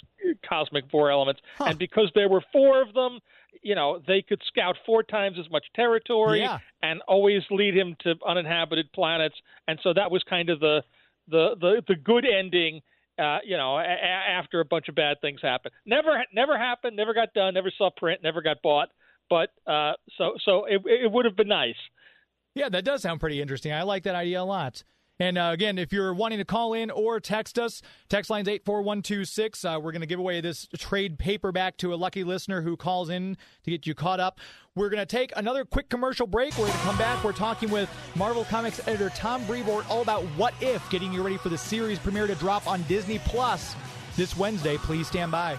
cosmic four elements. And because there were four of them, you know, they could scout four times as much territory Yeah. and always lead him to uninhabited planets. And so that was kind of the the the, the good ending. Uh, you know, a- after a bunch of bad things happened, never never happened, never got done, never saw print, never got bought. But uh, so so it, it would have been nice. Yeah, that does sound pretty interesting. I like that idea a lot. And uh, again, if you're wanting to call in or text us, text line's 84126. Uh, we're going to give away this trade paperback to a lucky listener who calls in to get you caught up. We're going to take another quick commercial break. We're going to come back. We're talking with Marvel Comics editor Tom Brevoort all about What If, getting you ready for the series premiere to drop on Disney Plus this Wednesday. Please stand by.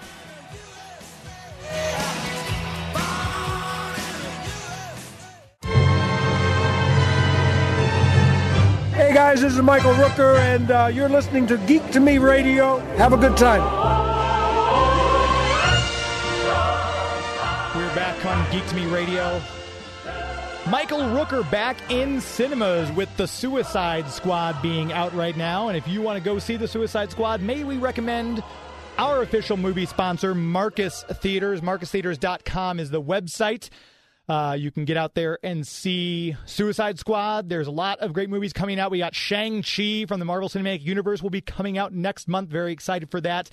Hey guys, this is Michael Rooker, and uh, you're listening to Geek to Me Radio. Have a good time. We're back on Geek to Me Radio. Michael Rooker back in cinemas with The Suicide Squad being out right now. And if you want to go see The Suicide Squad, may we recommend our official movie sponsor, Marcus Theaters. MarcusTheaters.com is the website. Uh, you can get out there and see Suicide Squad. There's a lot of great movies coming out. We got Shang-Chi from the Marvel Cinematic Universe will be coming out next month. Very excited for that.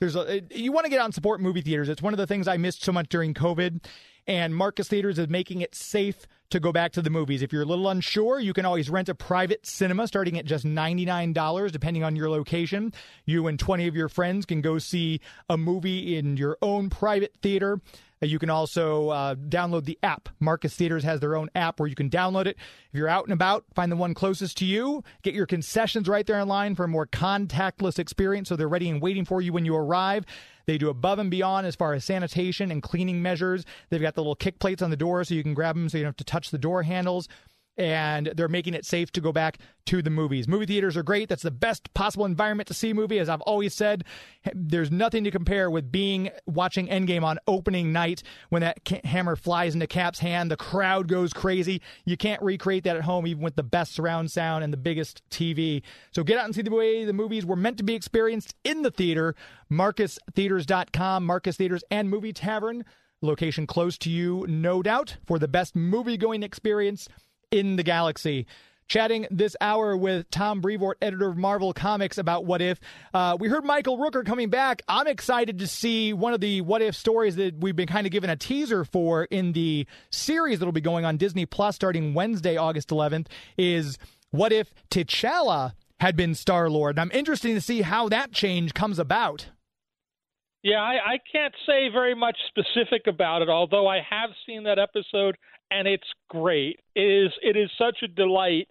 There's a, you want to get out and support movie theaters. It's one of the things I missed so much during COVID. And Marcus Theaters is making it safe to go back to the movies. If you're a little unsure, you can always rent a private cinema starting at just $99, depending on your location. You and 20 of your friends can go see a movie in your own private theater. You can also uh, download the app. Marcus Theaters has their own app where you can download it. If you're out and about, find the one closest to you. Get your concessions right there in line for a more contactless experience so they're ready and waiting for you when you arrive. They do above and beyond as far as sanitation and cleaning measures. They've got the little kick plates on the door so you can grab them so you don't have to touch the door handles and they're making it safe to go back to the movies. Movie theaters are great. That's the best possible environment to see a movie. As I've always said, there's nothing to compare with being watching Endgame on opening night when that hammer flies into Cap's hand. The crowd goes crazy. You can't recreate that at home, even with the best surround sound and the biggest TV. So get out and see the way the movies were meant to be experienced in the theater. MarcusTheaters.com, Marcus Theaters, and Movie Tavern. location close to you, no doubt, for the best movie going experience in the galaxy chatting this hour with Tom Brevoort, editor of Marvel Comics, about What If. Uh, we heard Michael Rooker coming back. I'm excited to see one of the What If stories that we've been kind of given a teaser for in the series that'll be going on Disney Plus starting Wednesday, August 11th, is What If T'Challa had been Star Lord. I'm interested to see how that change comes about. Yeah, I, I can't say very much specific about it, although I have seen that episode and it's great. It is it is such a delight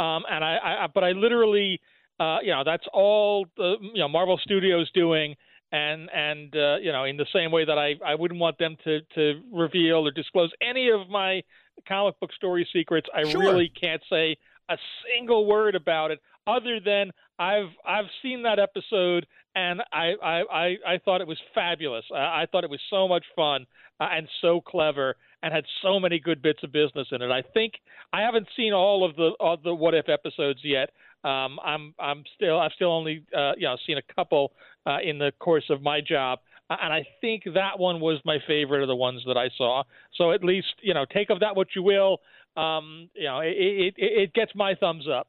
um, and I, I, but I literally, uh, you know, that's all the, you know Marvel Studios doing, and and uh, you know, in the same way that I, I wouldn't want them to to reveal or disclose any of my comic book story secrets. I Sure. really can't say a single word about it, other than I've I've seen that episode and I I I, I thought it was fabulous. I, I thought it was so much fun uh, and so clever and had so many good bits of business in it. I think I haven't seen all of the all the what if episodes yet. Um, I'm I'm still I've still only uh, you know seen a couple uh, in the course of my job, and I think that one was my favorite of the ones that I saw. So at least you know take of that what you will. Um, you know it, it it gets my thumbs up.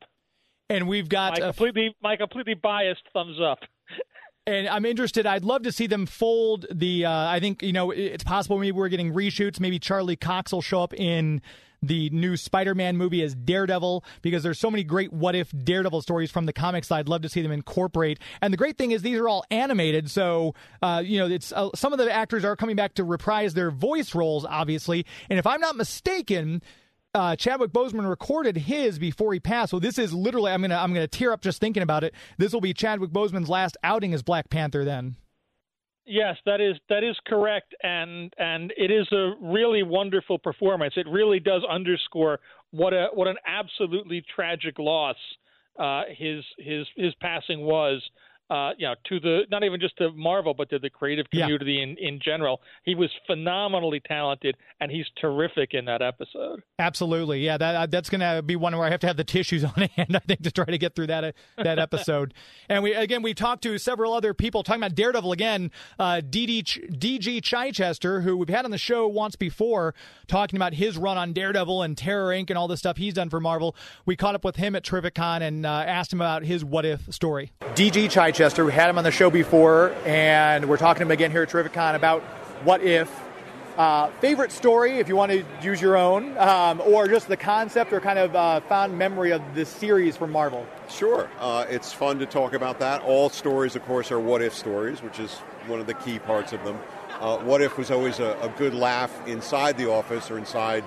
And we've got my completely my completely biased thumbs up. And I'm interested. I'd love to see them fold the. Uh, I think you know it's possible. Maybe we're getting reshoots. Maybe Charlie Cox will show up in the new Spider-Man movie as Daredevil because there's so many great what if Daredevil stories from the comics. I'd love to see them incorporate. And the great thing is these are all animated, so uh, you know it's uh, some of the actors are coming back to reprise their voice roles, obviously. And if I'm not mistaken. Uh, Chadwick Boseman recorded his before he passed. So this is literally I'm gonna I'm gonna tear up just thinking about it. This will be Chadwick Boseman's last outing as Black Panther. Then Yes, that is that is correct, and and it is a really wonderful performance. It really does underscore what a what an absolutely tragic loss uh, his his his passing was. Uh, you know, to the not even just to Marvel, but to the creative Yeah. community in in general. He was phenomenally talented, and he's terrific in that episode. Absolutely, yeah. That uh, that's going to be one where I have to have the tissues on hand. I think to try to get through that uh, that episode. and we again we talked to several other people talking about Daredevil again. Uh, DD Ch- DG Chichester, who we've had on the show once before, talking about his run on Daredevil and Terror Inc. and all the stuff he's done for Marvel. We caught up with him at Terrificon and uh, asked him about his what if story. DG Chichester, we had him on the show before, and we're talking to him again here at Terrificon about what if. Uh, favorite story, if you want to use your own, um, or just the concept or kind of uh, fond memory of this series from Marvel. Sure. Uh, it's fun to talk about that. All stories, of course, are what if stories, which is one of the key parts of them. Uh, what if was always a, a good laugh inside the office or inside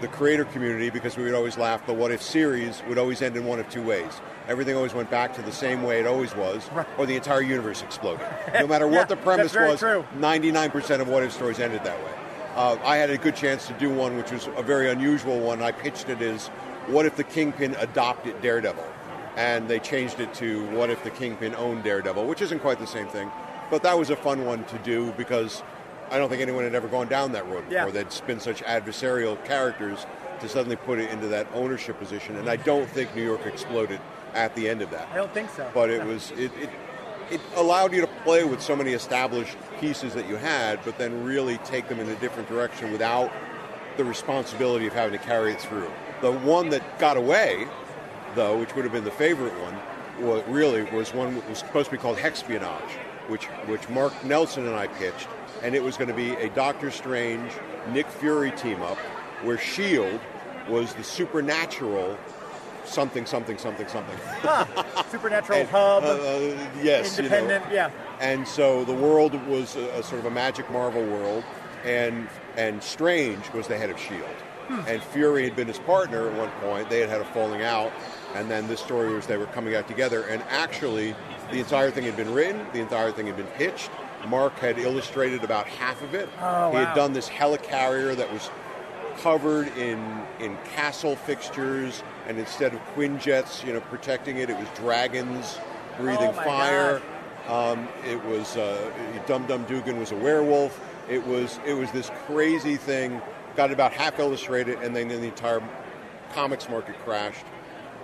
the creator community because we would always laugh. The what if series would always end in one of two ways. Everything always went back to the same way it always was, or the entire universe exploded. No matter Yeah, what the premise was, true. 99% of what if stories ended that way. Uh, I had a good chance to do one, which was a very unusual one. I pitched it as what if the Kingpin adopted Daredevil? And they changed it to what if the Kingpin owned Daredevil, which isn't quite the same thing. But that was a fun one to do because I don't think anyone had ever gone down that road before. Yeah. They'd been such adversarial characters to suddenly put it into that ownership position. And I don't think New York exploded at the end of that I don't think so. but it No. was it, it it allowed you to play with so many established pieces that you had, but then really take them in a different direction without the responsibility of having to carry it through. The one that got away, though, which would have been the favorite one, was really was one that was supposed to be called Hexpionage, which which Mark Nelson and I pitched, and it was going to be a Doctor Strange Nick Fury team up, where Shield was the supernatural something something something something. Supernatural And, hub. uh, uh, yes, you know. Independent. yeah. And so the world was a, a sort of a magic Marvel world, and and Strange was the head of Shield, Hmm. and Fury had been his partner at one point. They had had a falling out, and then this story was they were coming out together. And actually, the entire thing had been written, the entire thing had been pitched. Mark had illustrated about half of it. Oh, he wow. had done this helicarrier that was covered in in castle fixtures, and instead of Quinjets, you know, protecting it, it was dragons breathing Oh, fire. Um, it was uh, Dum Dum Dugan was a werewolf. It was it was this crazy thing. Got about half illustrated, and then the entire comics market crashed,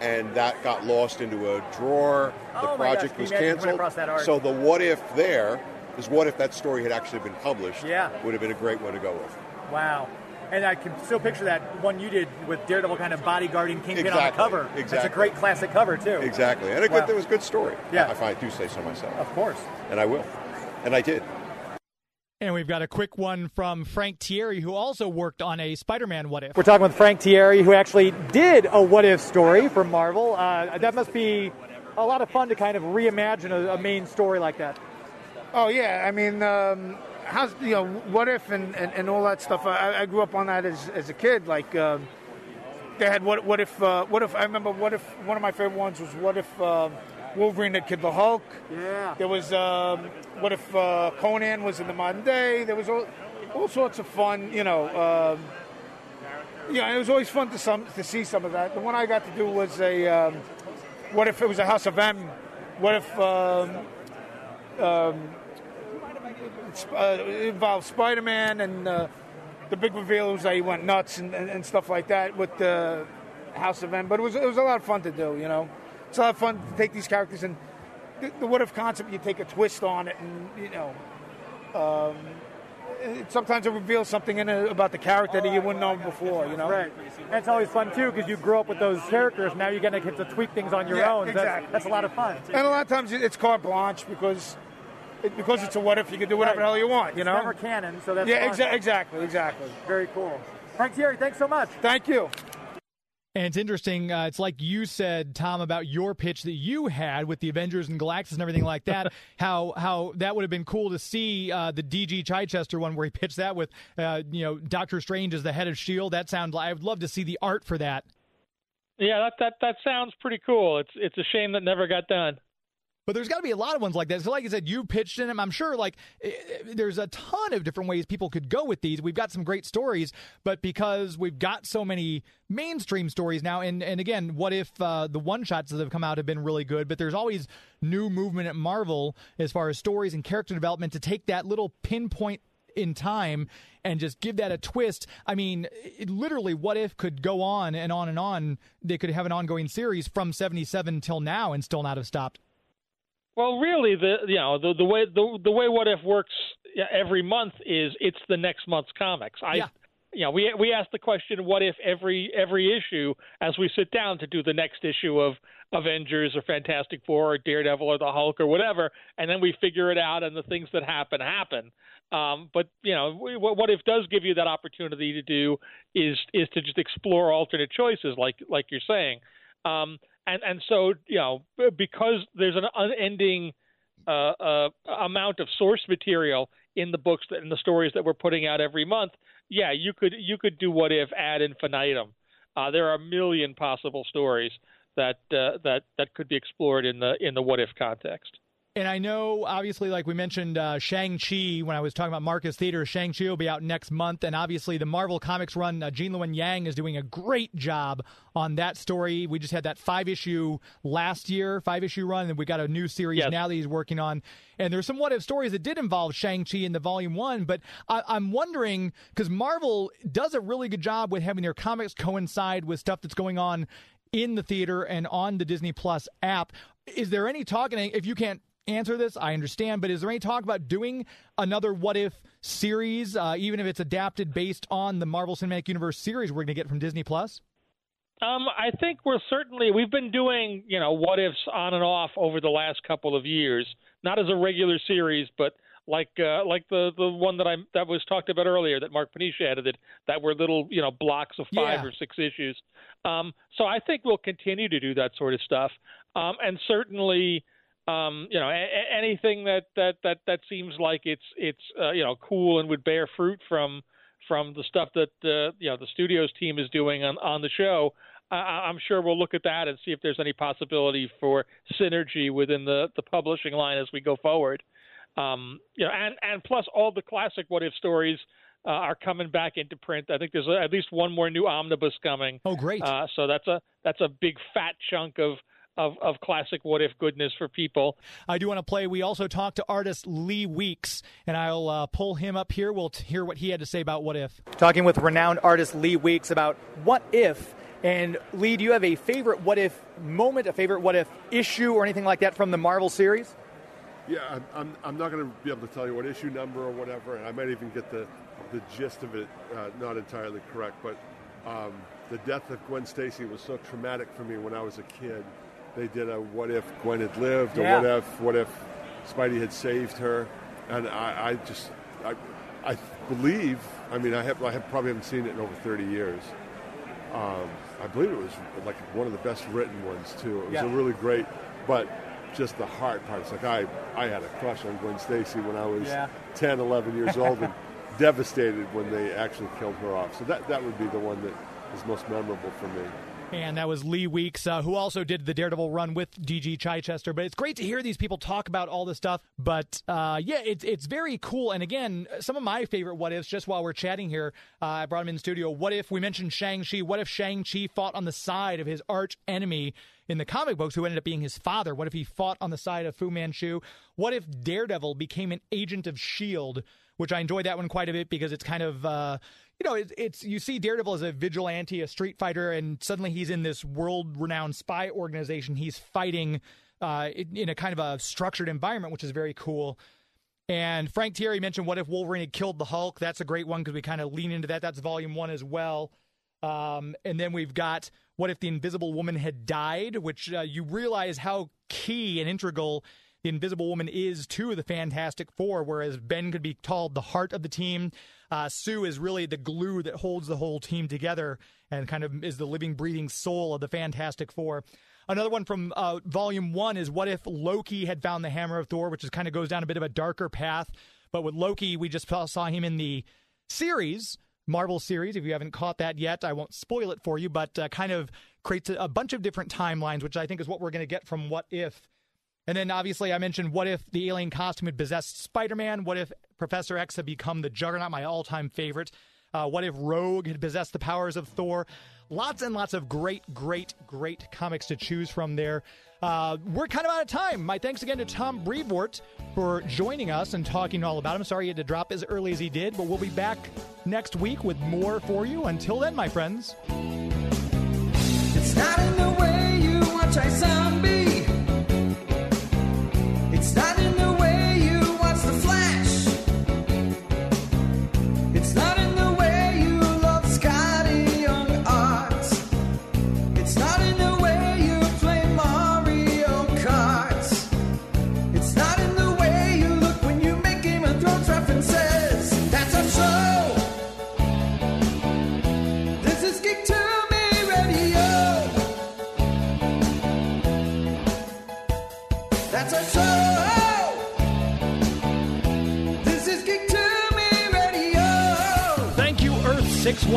and that got lost into a drawer. Oh the my project gosh, was you imagine coming canceled. across that art? So the what if there is what if that story had actually been published? Yeah. Would have been a great one to go with. Wow. And I can still picture that one you did with Daredevil kind of bodyguarding Kingpin on the cover. Exactly. cover. That's a great classic cover, too. Exactly. And a Wow. good, it was a good story. Yeah. If I do say so myself. Of course. And I will. And I did. And we've got a quick one from Frank Tieri, who also worked on a Spider Man What If. We're talking with Frank Tieri, who actually did a What If story for Marvel. Uh, that must be a lot of fun to kind of reimagine a, a main story like that. Oh yeah, I mean, um, how's you know what if and, and, and all that stuff. I, I grew up on that as, as a kid. Like um, they had what what if uh, what if I remember what if one of my favorite ones was what if um, Wolverine had killed the Hulk. Yeah. There was um, what if uh, Conan was in the modern day. There was all, all sorts of fun. You know. Um, yeah, it was always fun to some to see some of that. The one I got to do was a um, what if it was a House of M? What if um, um, uh, it involved Spider-Man and uh, the big reveal was that he went nuts and, and, and stuff like that with the House of M. But it was it was a lot of fun to do. You know, it's a lot of fun to take these characters and the, the what if concept. You take a twist on it, and you know. Um, it, sometimes it reveals something in it about the character that you wouldn't know before, you know. Right. And it's always fun, too, because you grew up with those characters. Now you're going to get to tweak things on your Yeah, own. That's- exactly. That's, a lot of fun. And a lot of times it's carte blanche because it, because it's a what if you can do whatever the hell you want, you It's know. never canon, so that's yeah, exa- exactly, exactly. Very cool. Frank Tieri, thanks so much. Thank you. And it's interesting. Uh, it's like you said, Tom, about your pitch that you had with the Avengers and Galactus and everything like that. how how that would have been cool to see uh, the DG Chichester one where he pitched that with uh, you know Doctor Strange as the head of Shield. That sounds. I would love to see the art for that. Yeah, that that that sounds pretty cool. It's it's a shame that never got done. But there's got to be a lot of ones like that. So, like I said, you pitched in them. I'm sure, like, eh, eh, there's a ton of different ways people could go with these. We've got some great stories, but because we've got so many mainstream stories now, and, and again, what if uh, the one shots that have come out have been really good? But there's always new movement at Marvel as far as stories and character development to take that little pinpoint in time and just give that a twist. I mean, it, literally, what if could go on and on and on? They could have an ongoing series from 77 till now and still not have stopped. Well, really, the you know the the way the the way What If works every month is it's the next month's comics. I, Yeah. you know, we we ask the question, what if every every issue as we sit down to do the next issue of Avengers or Fantastic Four or Daredevil or the Hulk or whatever, and then we figure it out, and the things that happen happen. Um, but you know, we- what what if does give you that opportunity to do is is to just explore alternate choices, like like you're saying. Um, and and so you know because there's an unending uh, uh, amount of source material in the books that in the stories that we're putting out every month. Yeah, you could you could do what if ad infinitum. Uh, there are a million possible stories that uh, that that could be explored in the in the what if context. And I know, obviously, like we mentioned, uh, Shang-Chi, when I was talking about Marcus Theater, Shang-Chi will be out next month. And obviously, the Marvel Comics run, uh, Gene Luen Yang is doing a great job on that story. We just had that five issue last year, five issue run, and we got a new series Yes. now that he's working on. And there's some what if stories that did involve Shang-Chi in the volume one. But I, I'm wondering, because Marvel does a really good job with having their comics coincide with stuff that's going on in the theater and on the Disney Plus app. Is there any talking? if you can't answer this, I understand, but is there any talk about doing another What If series, uh, even if it's adapted based on the Marvel Cinematic Universe series we're going to get from Disney Plus? Um, I think we're certainly we've been doing you know what ifs on and off over the last couple of years, not as a regular series, but like uh, like the the one that I that was talked about earlier that Mark Paniccia edited that were little you know blocks of five Yeah. or six issues. Um, so I think we'll continue to do that sort of stuff, um, and certainly. Um, you know, a- a- anything that, that, that, that seems like it's it's uh, you know cool and would bear fruit from from the stuff that uh, you know the studios team is doing on on the show. I, I- I'm sure we'll look at that and see if there's any possibility for synergy within the, the publishing line as we go forward. Um, you know, and and plus all the classic what if stories uh, are coming back into print. I think there's at least one more new omnibus coming. Oh, great! Uh, so that's a that's a big fat chunk of of, of classic what if goodness for people. I do want to play. We also talked to artist Lee Weeks, and I'll uh, pull him up here. We'll t- hear what he had to say about What If. Talking with renowned artist Lee Weeks about What If. And Lee, do you have a favorite What If moment, a favorite What If issue, or anything like that from the Marvel series? Yeah, I'm, I'm, I'm not going to be able to tell you what issue number or whatever, and I might even get the, the gist of it uh, not entirely correct, but um, the death of Gwen Stacy was so traumatic for me when I was a kid. They did a what if Gwen had lived, or Yeah. what if what if Spidey had saved her, and I, I just I, I believe. I mean, I have I have probably haven't seen it in over 30 years. Um, I believe it was like one of the best written ones too. It was Yeah. a really great, but just the heart part. It's like I I had a crush on Gwen Stacy when I was Yeah. 10, 11 years old, and devastated when they actually killed her off. So that that would be the one that is most memorable for me. And that was Lee Weeks, uh, who also did the Daredevil run with DG Chichester. But it's great to hear these people talk about all this stuff. But uh, yeah, it's it's very cool. And again, some of my favorite what ifs, just while we're chatting here, uh, I brought him in the studio. What if we mentioned Shang-Chi? What if Shang-Chi fought on the side of his arch enemy in the comic books, who ended up being his father? What if he fought on the side of Fu Manchu? What if Daredevil became an agent of S.H.I.E.L.D., which I enjoyed that one quite a bit because it's kind of. Uh, you know, it's, it's you see Daredevil as a vigilante, a street fighter, and suddenly he's in this world-renowned spy organization. He's fighting uh, in, in a kind of a structured environment, which is very cool. And Frank Tieri mentioned, "What if Wolverine had killed the Hulk?" That's a great one because we kind of lean into that. That's Volume One as well. Um, and then we've got "What if the Invisible Woman had died?" Which uh, you realize how key and integral the Invisible Woman is to the Fantastic Four, whereas Ben could be called the heart of the team. Uh, Sue is really the glue that holds the whole team together and kind of is the living, breathing soul of the Fantastic Four. Another one from uh, Volume One is what if Loki had found the Hammer of Thor, which is kind of goes down a bit of a darker path. But with Loki, we just saw saw him in the series, Marvel series. If you haven't caught that yet, I won't spoil it for you, but uh, kind of creates a, a bunch of different timelines, which I think is what we're going to get from What If. And then obviously I mentioned what if the alien costume had possessed Spider-Man? What if Professor X had become the Juggernaut, my all-time favorite? Uh, what if Rogue had possessed the powers of Thor? Lots and lots of great, great, great comics to choose from there. Uh, we're kind of out of time. My thanks again to Tom Brevoort for joining us and talking all about him. Sorry he had to drop as early as he did, but we'll be back next week with more for you. Until then, my friends.